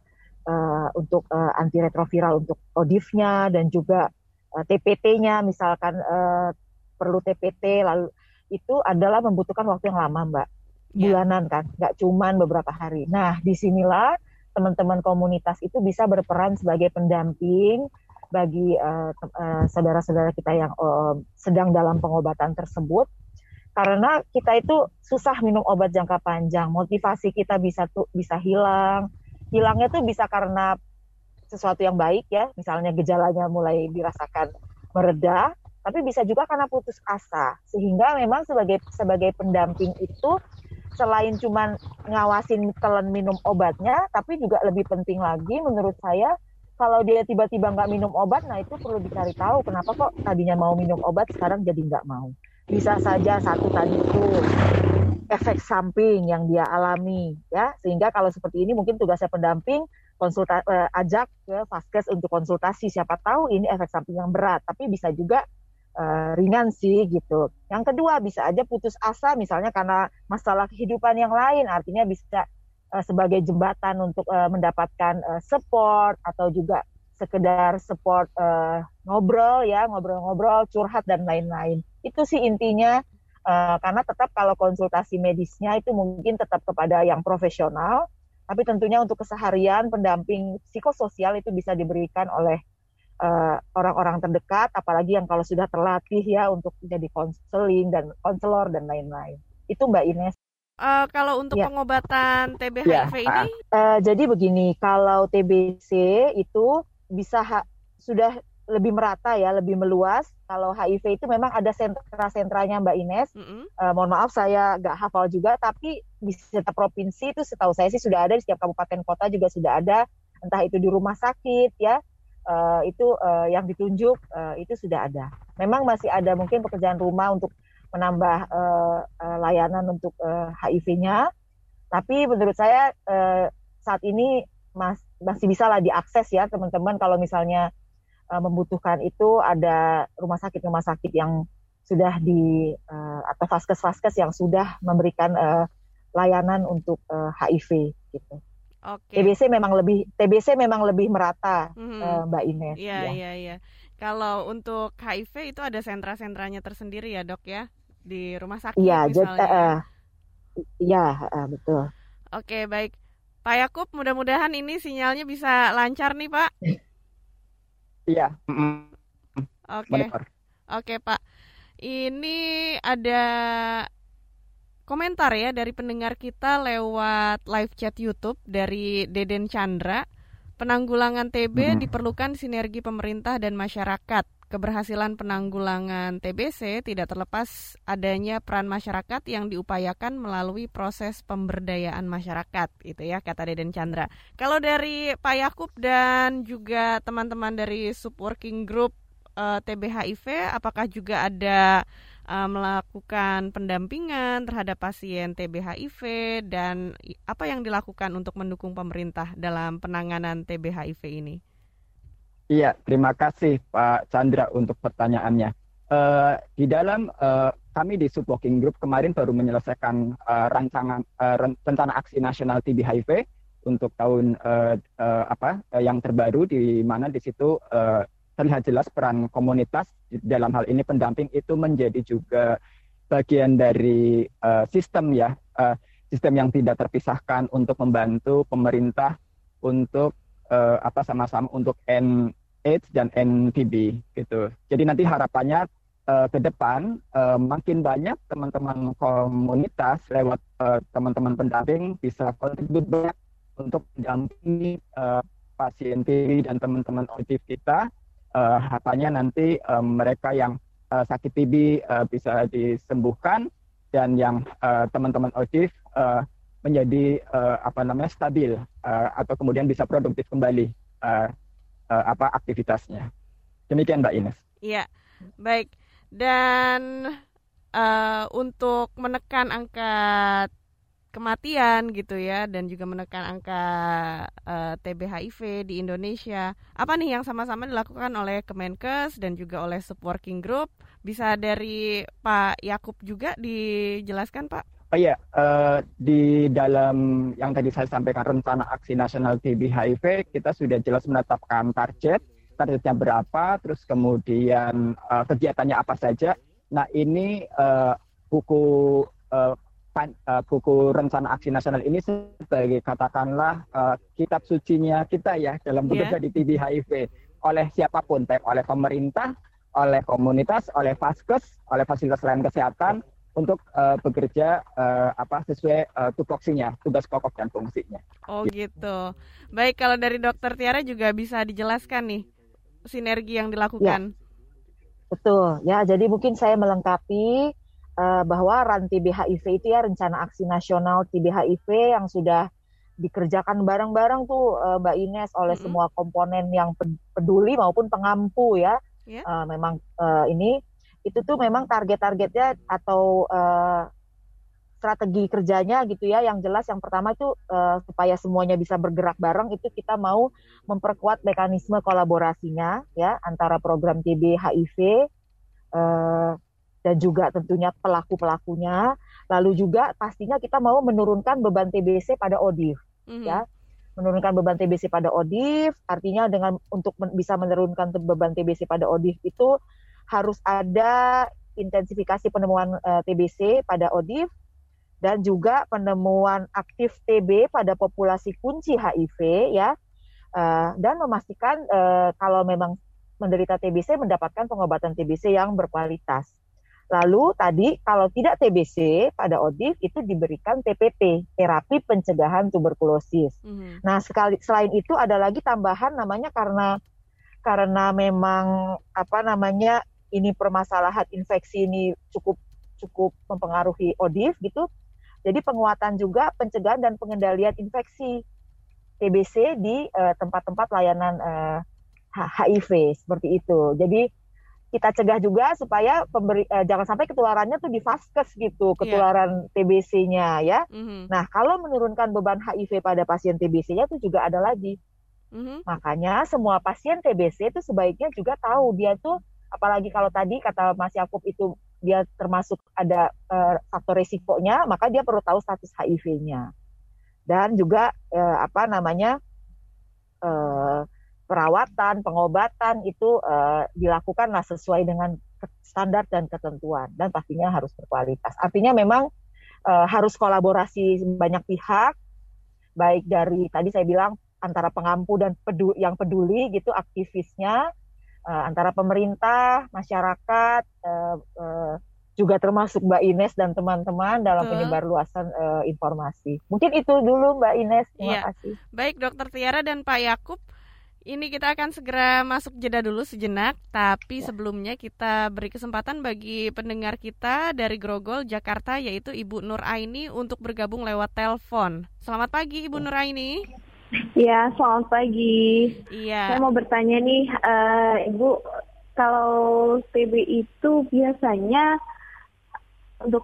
uh, untuk uh, antiretroviral untuk odifnya dan juga uh, TPT-nya misalkan uh, perlu TPT lalu itu adalah membutuhkan waktu yang lama mbak. Bulanan kan nggak cuman beberapa hari. Nah di sinilah teman-teman komunitas itu bisa berperan sebagai pendamping bagi uh, uh, saudara-saudara kita yang uh, sedang dalam pengobatan tersebut. Karena kita itu susah minum obat jangka panjang motivasi kita bisa tuh bisa hilang. Hilangnya tuh bisa karena sesuatu yang baik ya misalnya gejalanya mulai dirasakan mereda tapi bisa juga karena putus asa. Sehingga memang sebagai sebagai pendamping itu selain cuman ngawasin telan minum obatnya tapi juga lebih penting lagi menurut saya kalau dia tiba-tiba nggak minum obat, nah itu perlu dicari tahu kenapa kok tadinya mau minum obat sekarang jadi nggak mau. Bisa saja satu tadi itu efek samping yang dia alami, ya sehingga kalau seperti ini mungkin tugasnya pendamping konsulta eh, ajak ke vaskes untuk konsultasi. Siapa tahu ini efek samping yang berat, tapi bisa juga eh, ringan sih gitu. Yang kedua bisa aja putus asa misalnya karena masalah kehidupan yang lain, artinya bisa uh, sebagai jembatan untuk uh, mendapatkan uh, support atau juga sekedar support uh, ngobrol ya ngobrol-ngobrol curhat dan lain-lain. Itu sih intinya uh, karena tetap kalau konsultasi medisnya itu mungkin tetap kepada yang profesional. Tapi tentunya untuk keseharian pendamping psikososial itu bisa diberikan oleh orang-orang uh, terdekat apalagi yang kalau sudah terlatih ya untuk jadi konseling dan konselor dan lain-lain itu Mbak Ines uh, kalau untuk ya. pengobatan TB ya. HIV ini? Uh, jadi begini, kalau TBC itu bisa sudah lebih merata ya, lebih meluas. Kalau HIV itu memang ada sentra-sentranya Mbak Ines. Mm -hmm. uh, mohon maaf saya nggak hafal juga, tapi di setiap provinsi itu setahu saya sih sudah ada di setiap kabupaten kota juga sudah ada. Entah itu di rumah sakit ya, uh, itu uh, yang ditunjuk uh, itu sudah ada. Memang masih ada mungkin pekerjaan rumah untuk menambah uh, uh, layanan untuk uh, HIV-nya. Tapi menurut saya uh, saat ini mas, masih bisa lah diakses ya teman-teman kalau misalnya uh, membutuhkan itu ada rumah sakit rumah sakit yang sudah di uh, atau vaskes-vaskes yang sudah memberikan uh, layanan untuk uh, HIV gitu. Okay. TBC memang lebih TBC memang lebih merata mm-hmm. uh, Mbak Ines. Iya iya iya. Kalau untuk HIV itu ada sentra-sentranya tersendiri ya dok ya? di rumah sakit iya, misalnya. uh, iya, uh, betul. Oke, baik. Pak Yakub, mudah-mudahan ini sinyalnya bisa lancar nih, Pak. Iya. Oke. Oke, Pak. Ini ada komentar ya dari pendengar kita lewat live chat YouTube dari Deden Chandra. Penanggulangan TB hmm. diperlukan sinergi pemerintah dan masyarakat keberhasilan penanggulangan TBC tidak terlepas adanya peran masyarakat yang diupayakan melalui proses pemberdayaan masyarakat itu ya kata Deden Chandra. Kalau dari Pak Yakub dan juga teman-teman dari subworking group uh, eh, TBHIV apakah juga ada uh, melakukan pendampingan terhadap pasien TBHIV dan apa yang dilakukan untuk mendukung pemerintah dalam penanganan TBHIV ini? Iya, terima kasih Pak Chandra untuk pertanyaannya. Uh, di dalam uh, kami di Subworking Group kemarin baru menyelesaikan uh, rancangan uh, rencana aksi nasional TB HIV untuk tahun uh, uh, apa uh, yang terbaru di mana di situ uh, terlihat jelas peran komunitas dalam hal ini pendamping itu menjadi juga bagian dari uh, sistem ya uh, sistem yang tidak terpisahkan untuk membantu pemerintah untuk uh, apa sama-sama untuk N AIDS dan NTB gitu. Jadi nanti harapannya uh, ke depan uh, makin banyak teman-teman komunitas lewat uh, teman-teman pendamping bisa kontribut banyak untuk mendampingi uh, pasien TB dan teman-teman ODIF kita. Uh, harapannya nanti uh, mereka yang uh, sakit TB uh, bisa disembuhkan dan yang uh, teman-teman ODIF uh, menjadi uh, apa namanya stabil uh, atau kemudian bisa produktif kembali uh, uh, apa aktivitasnya. Demikian Mbak Ines. Iya, baik. Dan uh, untuk menekan angka kematian gitu ya dan juga menekan angka uh, TB HIV di Indonesia. Apa nih yang sama-sama dilakukan oleh Kemenkes dan juga oleh Subworking Group? Bisa dari Pak Yakub juga dijelaskan, Pak? Oh iya, uh, di dalam yang tadi saya sampaikan rencana aksi nasional TB HIV kita sudah jelas menetapkan target, targetnya berapa, terus kemudian uh, kegiatannya apa saja. Nah ini uh, buku uh, buku rencana aksi nasional ini sebagai katakanlah uh, kitab sucinya kita ya dalam bekerja yeah. di TB HIV oleh siapa pun, baik oleh pemerintah, oleh komunitas, oleh vaskes, oleh fasilitas layanan kesehatan untuk uh, bekerja uh, apa sesuai uh, tupoksinya, tugas pokok dan fungsinya. Oh gitu. Baik, kalau dari Dokter Tiara juga bisa dijelaskan nih sinergi yang dilakukan. Ya. Betul, ya. Jadi mungkin saya melengkapi uh, bahwa RAN TB HIV itu ya rencana aksi nasional TB HIV yang sudah dikerjakan bareng-bareng tuh uh, Mbak Ines oleh mm -hmm. semua komponen yang peduli maupun pengampu ya. Yeah. Ya. Uh, memang uh, ini itu tuh memang target-targetnya atau uh, strategi kerjanya gitu ya yang jelas yang pertama itu uh, supaya semuanya bisa bergerak bareng itu kita mau memperkuat mekanisme kolaborasinya ya antara program TB HIV uh, dan juga tentunya pelaku-pelakunya. Lalu juga pastinya kita mau menurunkan beban TBC pada ODIF, mm-hmm. ya. Menurunkan beban TBC pada ODIF, artinya dengan untuk men- bisa menurunkan beban TBC pada ODIF itu harus ada intensifikasi penemuan uh, eh, TBC pada ODIF dan juga penemuan aktif TB pada populasi kunci HIV ya uh, dan memastikan uh, kalau memang menderita TBC mendapatkan pengobatan TBC yang berkualitas. Lalu tadi kalau tidak TBC pada ODIF itu diberikan TPT, terapi pencegahan tuberkulosis. Mm-hmm. Nah, sekali selain itu ada lagi tambahan namanya karena karena memang apa namanya ini permasalahan infeksi ini cukup cukup mempengaruhi ODIF gitu. Jadi penguatan juga pencegahan dan pengendalian infeksi TBC di uh, tempat-tempat layanan uh, eh, HIV seperti itu. Jadi kita cegah juga supaya pemberi eh, jangan sampai ketularannya tuh di vaskes gitu, iya. ketularan yeah. TBC-nya ya. Mm-hmm. Nah, kalau menurunkan beban HIV pada pasien TBC-nya itu juga ada lagi. Mm-hmm. Makanya semua pasien TBC itu sebaiknya juga tahu dia tuh apalagi kalau tadi kata Mas Yakub itu dia termasuk ada uh, faktor resikonya, maka dia perlu tahu status HIV-nya. Dan juga uh, apa namanya uh, perawatan, pengobatan itu uh, dilakukanlah sesuai dengan standar dan ketentuan dan pastinya harus berkualitas. Artinya memang uh, harus kolaborasi banyak pihak, baik dari tadi saya bilang antara pengampu dan peduli, yang peduli gitu aktivisnya, uh, antara pemerintah, masyarakat, uh, uh, juga termasuk Mbak Ines dan teman-teman dalam uh. penyebar luasan uh, informasi. Mungkin itu dulu Mbak Ines. Terima iya. kasih. Baik Dokter Tiara dan Pak Yakub. Ini kita akan segera masuk jeda dulu sejenak, tapi ya. sebelumnya kita beri kesempatan bagi pendengar kita dari Grogol, Jakarta, yaitu Ibu Nur Aini untuk bergabung lewat telepon. Selamat pagi Ibu Nur Aini. Ya, selamat pagi. Iya. Saya mau bertanya nih, uh, Ibu, kalau TB itu biasanya untuk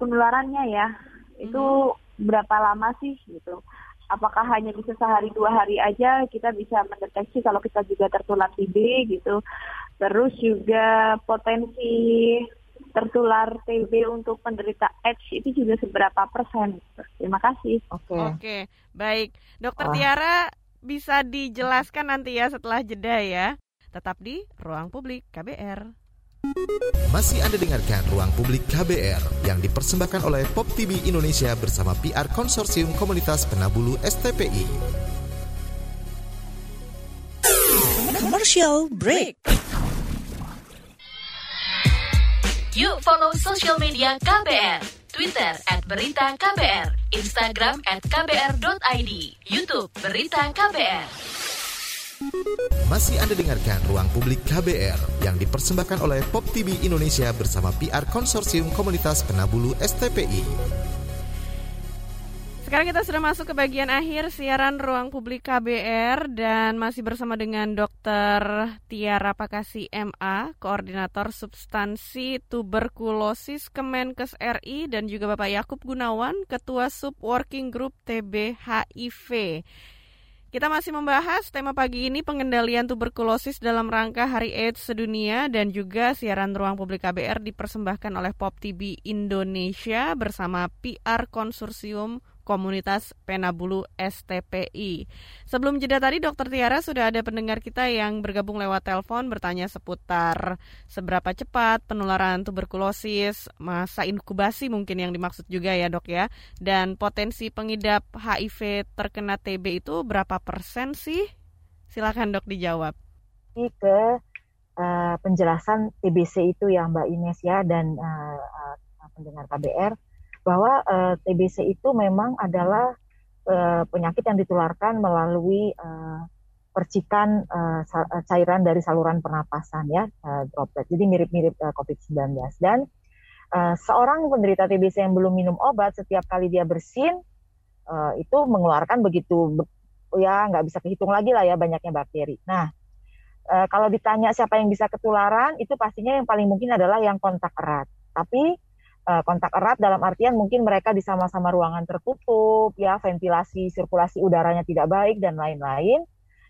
penularannya ya, itu hmm. berapa lama sih gitu? Apakah hanya bisa sehari dua hari aja kita bisa mendeteksi kalau kita juga tertular TB gitu. Terus juga potensi tertular TB untuk penderita AIDS itu juga seberapa persen? Terima kasih. Oke. Okay. Oke, okay, baik. Dokter ah. Tiara bisa dijelaskan nanti ya setelah jeda ya. Tetap di Ruang Publik KBR. Masih Anda dengarkan Ruang Publik KBR yang dipersembahkan oleh Pop TV Indonesia bersama PR Konsorsium Komunitas Penabulu STPI. Commercial break. Yuk follow social media KBR. Twitter at Berita KBR, Instagram at KBR.id, Youtube Berita KBR. Masih Anda dengarkan Ruang Publik KBR yang dipersembahkan oleh Pop TV Indonesia bersama PR Konsorsium Komunitas Penabulu STPI. Sekarang kita sudah masuk ke bagian akhir siaran Ruang Publik KBR dan masih bersama dengan Dr. Tiara Pakasi MA, Koordinator Substansi Tuberkulosis Kemenkes RI dan juga Bapak Yakub Gunawan, Ketua Sub Working Group TB HIV. Kita masih membahas tema pagi ini pengendalian tuberkulosis dalam rangka Hari AIDS sedunia dan juga siaran Ruang Publik KBR dipersembahkan oleh Pop TV Indonesia bersama PR Konsorsium komunitas Penabulu STPI. Sebelum jeda tadi Dokter Tiara sudah ada pendengar kita yang bergabung lewat telepon bertanya seputar seberapa cepat penularan tuberkulosis, masa inkubasi mungkin yang dimaksud juga ya dok ya, dan potensi pengidap HIV terkena TB itu berapa persen sih? Silakan dok dijawab. Ke uh, penjelasan TBC itu ya Mbak Ines ya dan uh, pendengar KBR bahwa uh, eh, TBC itu memang adalah uh, penyakit yang ditularkan melalui uh, percikan uh, cairan dari saluran pernapasan ya uh, droplet. Jadi mirip-mirip uh, COVID-19 dan uh, seorang penderita TBC yang belum minum obat setiap kali dia bersin uh, itu mengeluarkan begitu ya nggak bisa kehitung lagi lah ya banyaknya bakteri. Nah uh, kalau ditanya siapa yang bisa ketularan itu pastinya yang paling mungkin adalah yang kontak erat. Tapi uh, kontak erat dalam artian mungkin mereka di sama-sama ruangan tertutup, ya ventilasi sirkulasi udaranya tidak baik dan lain-lain.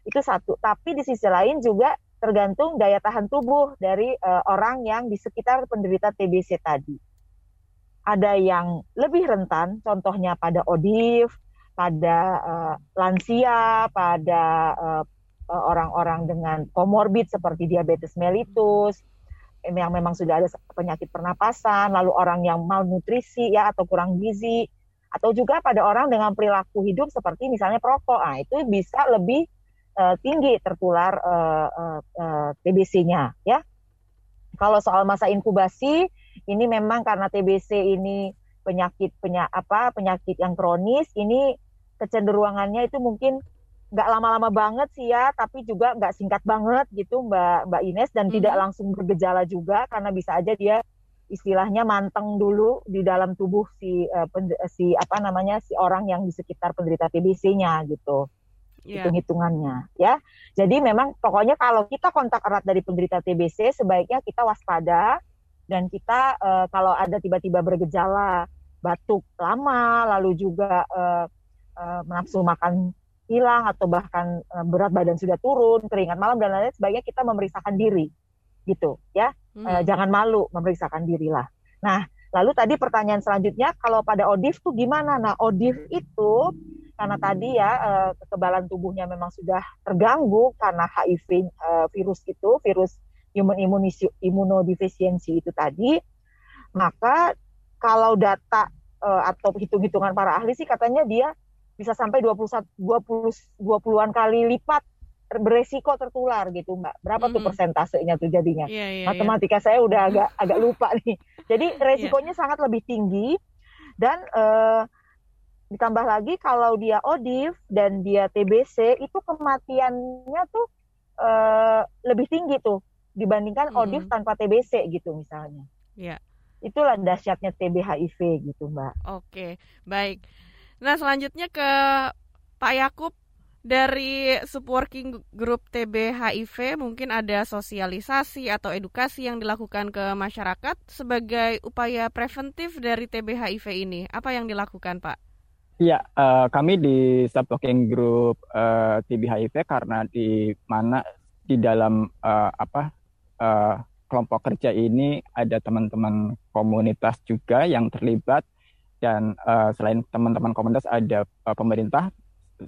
Itu satu. Tapi di sisi lain juga tergantung daya tahan tubuh dari uh, orang yang di sekitar penderita TBC tadi. Ada yang lebih rentan, contohnya pada ODIF, pada uh, lansia, pada orang-orang dengan komorbid seperti diabetes mellitus, yang memang sudah ada penyakit pernapasan, lalu orang yang malnutrisi ya atau kurang gizi, atau juga pada orang dengan perilaku hidup seperti misalnya perokok, nah, itu bisa lebih uh, tinggi tertular uh, uh, uh, TBC-nya ya. Kalau soal masa inkubasi, ini memang karena TBC ini penyakit penya, apa penyakit yang kronis, ini kecenderungannya itu mungkin nggak lama-lama banget sih ya, tapi juga nggak singkat banget gitu Mbak Mbak Ines dan mm -hmm. tidak langsung bergejala juga karena bisa aja dia istilahnya manteng dulu di dalam tubuh si uh, si apa namanya si orang yang di sekitar penderita TBC-nya gitu. Yeah. hitung-hitungannya ya. Jadi memang pokoknya kalau kita kontak erat dari penderita TBC sebaiknya kita waspada dan kita uh, kalau ada tiba-tiba bergejala batuk lama lalu juga uh, uh, menafsu makan hilang atau bahkan uh, berat badan sudah turun, keringat malam dan lain-lain, sebaiknya kita memeriksakan diri, gitu ya. Hmm. Uh, jangan malu memeriksakan diri lah. Nah, lalu tadi pertanyaan selanjutnya, kalau pada ODIF tuh gimana? Nah, ODIF itu karena tadi ya uh, kekebalan tubuhnya memang sudah terganggu karena HIV uh, virus itu, virus human immunodeficiency itu tadi, maka kalau data atau hitung-hitungan para ahli sih katanya dia bisa sampai 21 20 20-an kali lipat beresiko tertular gitu Mbak. Berapa mm -hmm. tuh persentasenya tuh jadinya? Yeah, yeah, iya. Matematika yeah. saya udah agak agak lupa nih. Jadi iya. resikonya yeah. sangat lebih tinggi dan uh, ditambah lagi kalau dia ODIF dan dia TBC itu kematiannya tuh uh, lebih tinggi tuh dibandingkan mm. ODIF tanpa TBC gitu misalnya. Iya. Yeah. Itulah dahsyatnya TB HIV gitu Mbak. Oke, baik. Nah selanjutnya ke Pak Yakub dari subworking group TB HIV mungkin ada sosialisasi atau edukasi yang dilakukan ke masyarakat sebagai upaya preventif dari TB HIV ini. Apa yang dilakukan, Pak? Iya, uh, kami di subworking group uh, TB HIV karena di mana di dalam uh, apa uh, kelompok kerja ini ada teman-teman komunitas juga yang terlibat dan uh, selain teman-teman komunitas ada uh, pemerintah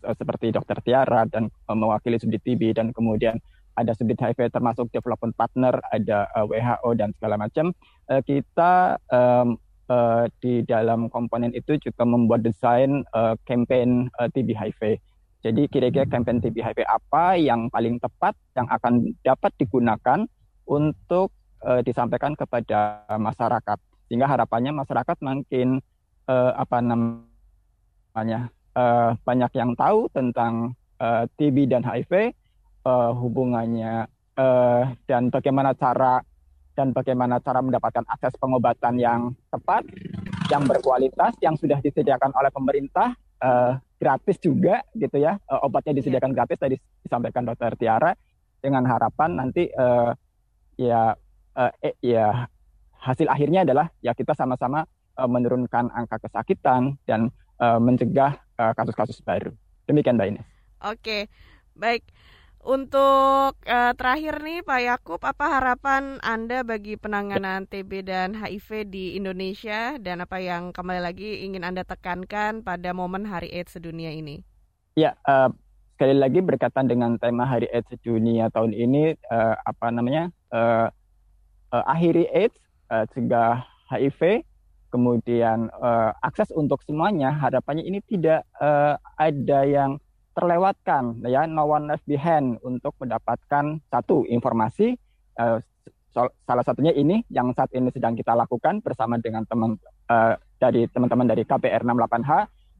uh, seperti Dokter Tiara dan uh, mewakili subdit TB dan kemudian ada subdit HIV termasuk development partner, ada uh, WHO dan segala macam. Uh, kita um, uh, di dalam komponen itu juga membuat desain uh, campaign uh, TB HIV. Jadi kira-kira campaign TB HIV apa yang paling tepat yang akan dapat digunakan untuk uh, disampaikan kepada masyarakat. Sehingga harapannya masyarakat makin uh, apa namanya uh, banyak yang tahu tentang uh, eh, TB dan HIV uh, hubungannya uh, dan bagaimana cara dan bagaimana cara mendapatkan akses pengobatan yang tepat, yang berkualitas, yang sudah disediakan oleh pemerintah uh, gratis juga gitu ya uh, obatnya disediakan yeah. gratis tadi disampaikan dokter Tiara dengan harapan nanti uh, ya uh, eh, ya hasil akhirnya adalah ya kita sama-sama menurunkan angka kesakitan dan uh, mencegah kasus-kasus uh, baru demikian Mbak Ines. Oke baik untuk uh, terakhir nih Pak Yakub, apa harapan Anda bagi penanganan TB dan HIV di Indonesia dan apa yang kembali lagi ingin Anda tekankan pada momen Hari AIDS sedunia ini? Ya, uh, sekali lagi berkaitan dengan tema Hari AIDS sedunia tahun ini, uh, apa namanya, uh, uh, akhiri AIDS, uh, cegah HIV, kemudian uh, akses untuk semuanya. Harapannya ini tidak uh, ada yang terlewatkan ya no one left behind untuk mendapatkan satu informasi uh, salah satunya ini yang saat ini sedang kita lakukan bersama dengan teman uh, dari teman-teman dari KPR 68H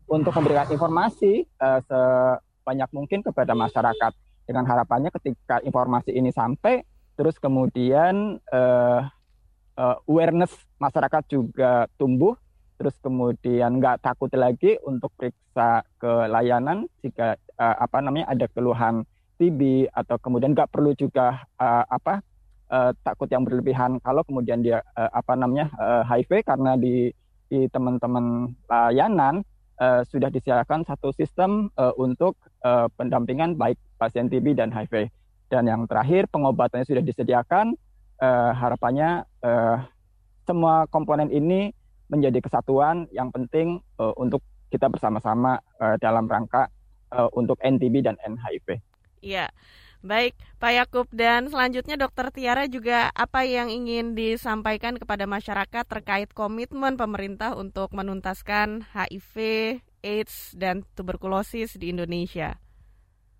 untuk memberikan informasi uh, sebanyak mungkin kepada masyarakat dengan harapannya ketika informasi ini sampai terus kemudian uh, uh, awareness masyarakat juga tumbuh terus kemudian nggak takut lagi untuk periksa ke layanan jika uh, apa namanya ada keluhan TB atau kemudian nggak perlu juga uh, apa uh, takut yang berlebihan kalau kemudian dia uh, apa namanya uh, HIV karena di di teman-teman layanan uh, sudah disiapkan satu sistem uh, untuk uh, pendampingan baik pasien TB dan HIV dan yang terakhir pengobatannya sudah disediakan uh, harapannya uh, semua komponen ini menjadi kesatuan yang penting uh, untuk kita bersama-sama uh, dalam rangka uh, untuk NTB dan NHIV. Iya. Baik, Pak Yakub dan selanjutnya Dokter Tiara juga apa yang ingin disampaikan kepada masyarakat terkait komitmen pemerintah untuk menuntaskan HIV, AIDS dan tuberkulosis di Indonesia.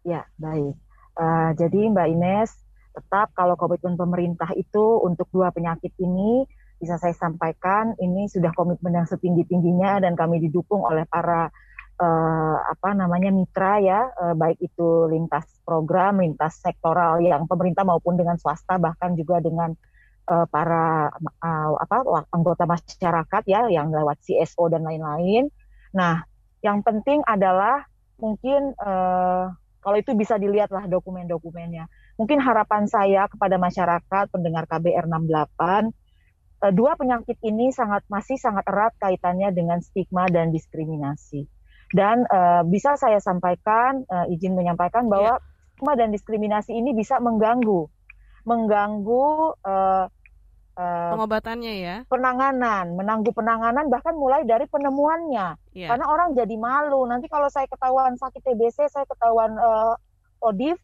Ya, baik. Uh, jadi Mbak Ines, tetap kalau komitmen pemerintah itu untuk dua penyakit ini bisa saya sampaikan ini sudah komitmen yang setinggi-tingginya dan kami didukung oleh para uh, apa namanya mitra ya uh, baik itu lintas program, lintas sektoral yang pemerintah maupun dengan swasta bahkan juga dengan uh, para uh, apa anggota masyarakat ya yang lewat CSO dan lain-lain. Nah, yang penting adalah mungkin uh, kalau itu bisa dilihatlah dokumen-dokumennya. Mungkin harapan saya kepada masyarakat pendengar KBR 68 uh, dua penyakit ini sangat masih sangat erat kaitannya dengan stigma dan diskriminasi. Dan uh, bisa saya sampaikan, uh, izin menyampaikan bahwa yeah. stigma dan diskriminasi ini bisa mengganggu, mengganggu uh, uh, pengobatannya ya, penanganan, menanggu penanganan bahkan mulai dari penemuannya. Yeah. Karena orang jadi malu. Nanti kalau saya ketahuan sakit TBC, saya ketahuan uh, ODIF,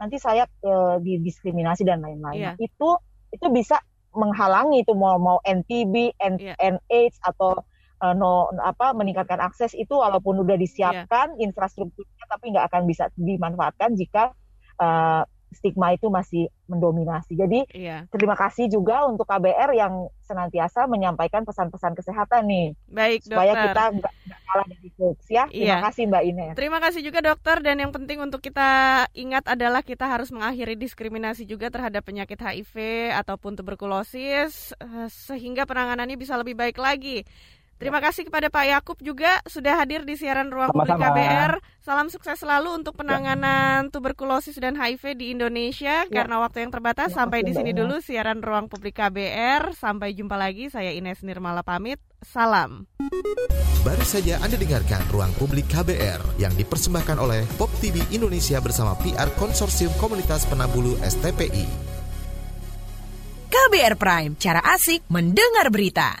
nanti saya uh, didiskriminasi dan lain-lain. Yeah. Itu itu bisa menghalangi itu mau mau NTB, N, yeah. NH atau uh, no apa meningkatkan akses itu walaupun udah disiapkan yeah. infrastrukturnya tapi nggak akan bisa dimanfaatkan jika uh, stigma itu masih mendominasi. Jadi iya. terima kasih juga untuk KBR yang senantiasa menyampaikan pesan-pesan kesehatan nih. Baik, supaya dokter. kita nggak kalah dari hoax ya. Terima iya. kasih Mbak Ines. Terima kasih juga dokter dan yang penting untuk kita ingat adalah kita harus mengakhiri diskriminasi juga terhadap penyakit HIV ataupun tuberkulosis eh, sehingga penanganannya bisa lebih baik lagi. Terima kasih kepada Pak Yakub juga sudah hadir di siaran Ruang Publik KBR. Salam sukses selalu untuk penanganan ya. tuberkulosis dan HIV di Indonesia. Ya. Karena waktu yang terbatas, ya, sampai di sini dulu siaran Ruang Publik KBR. Sampai jumpa lagi, saya Ines Nirmala pamit. Salam. Baru saja Anda dengarkan Ruang Publik KBR yang dipersembahkan oleh Pop TV Indonesia bersama PR Konsorsium Komunitas Penabulu STPI. KBR Prime, cara asik mendengar berita.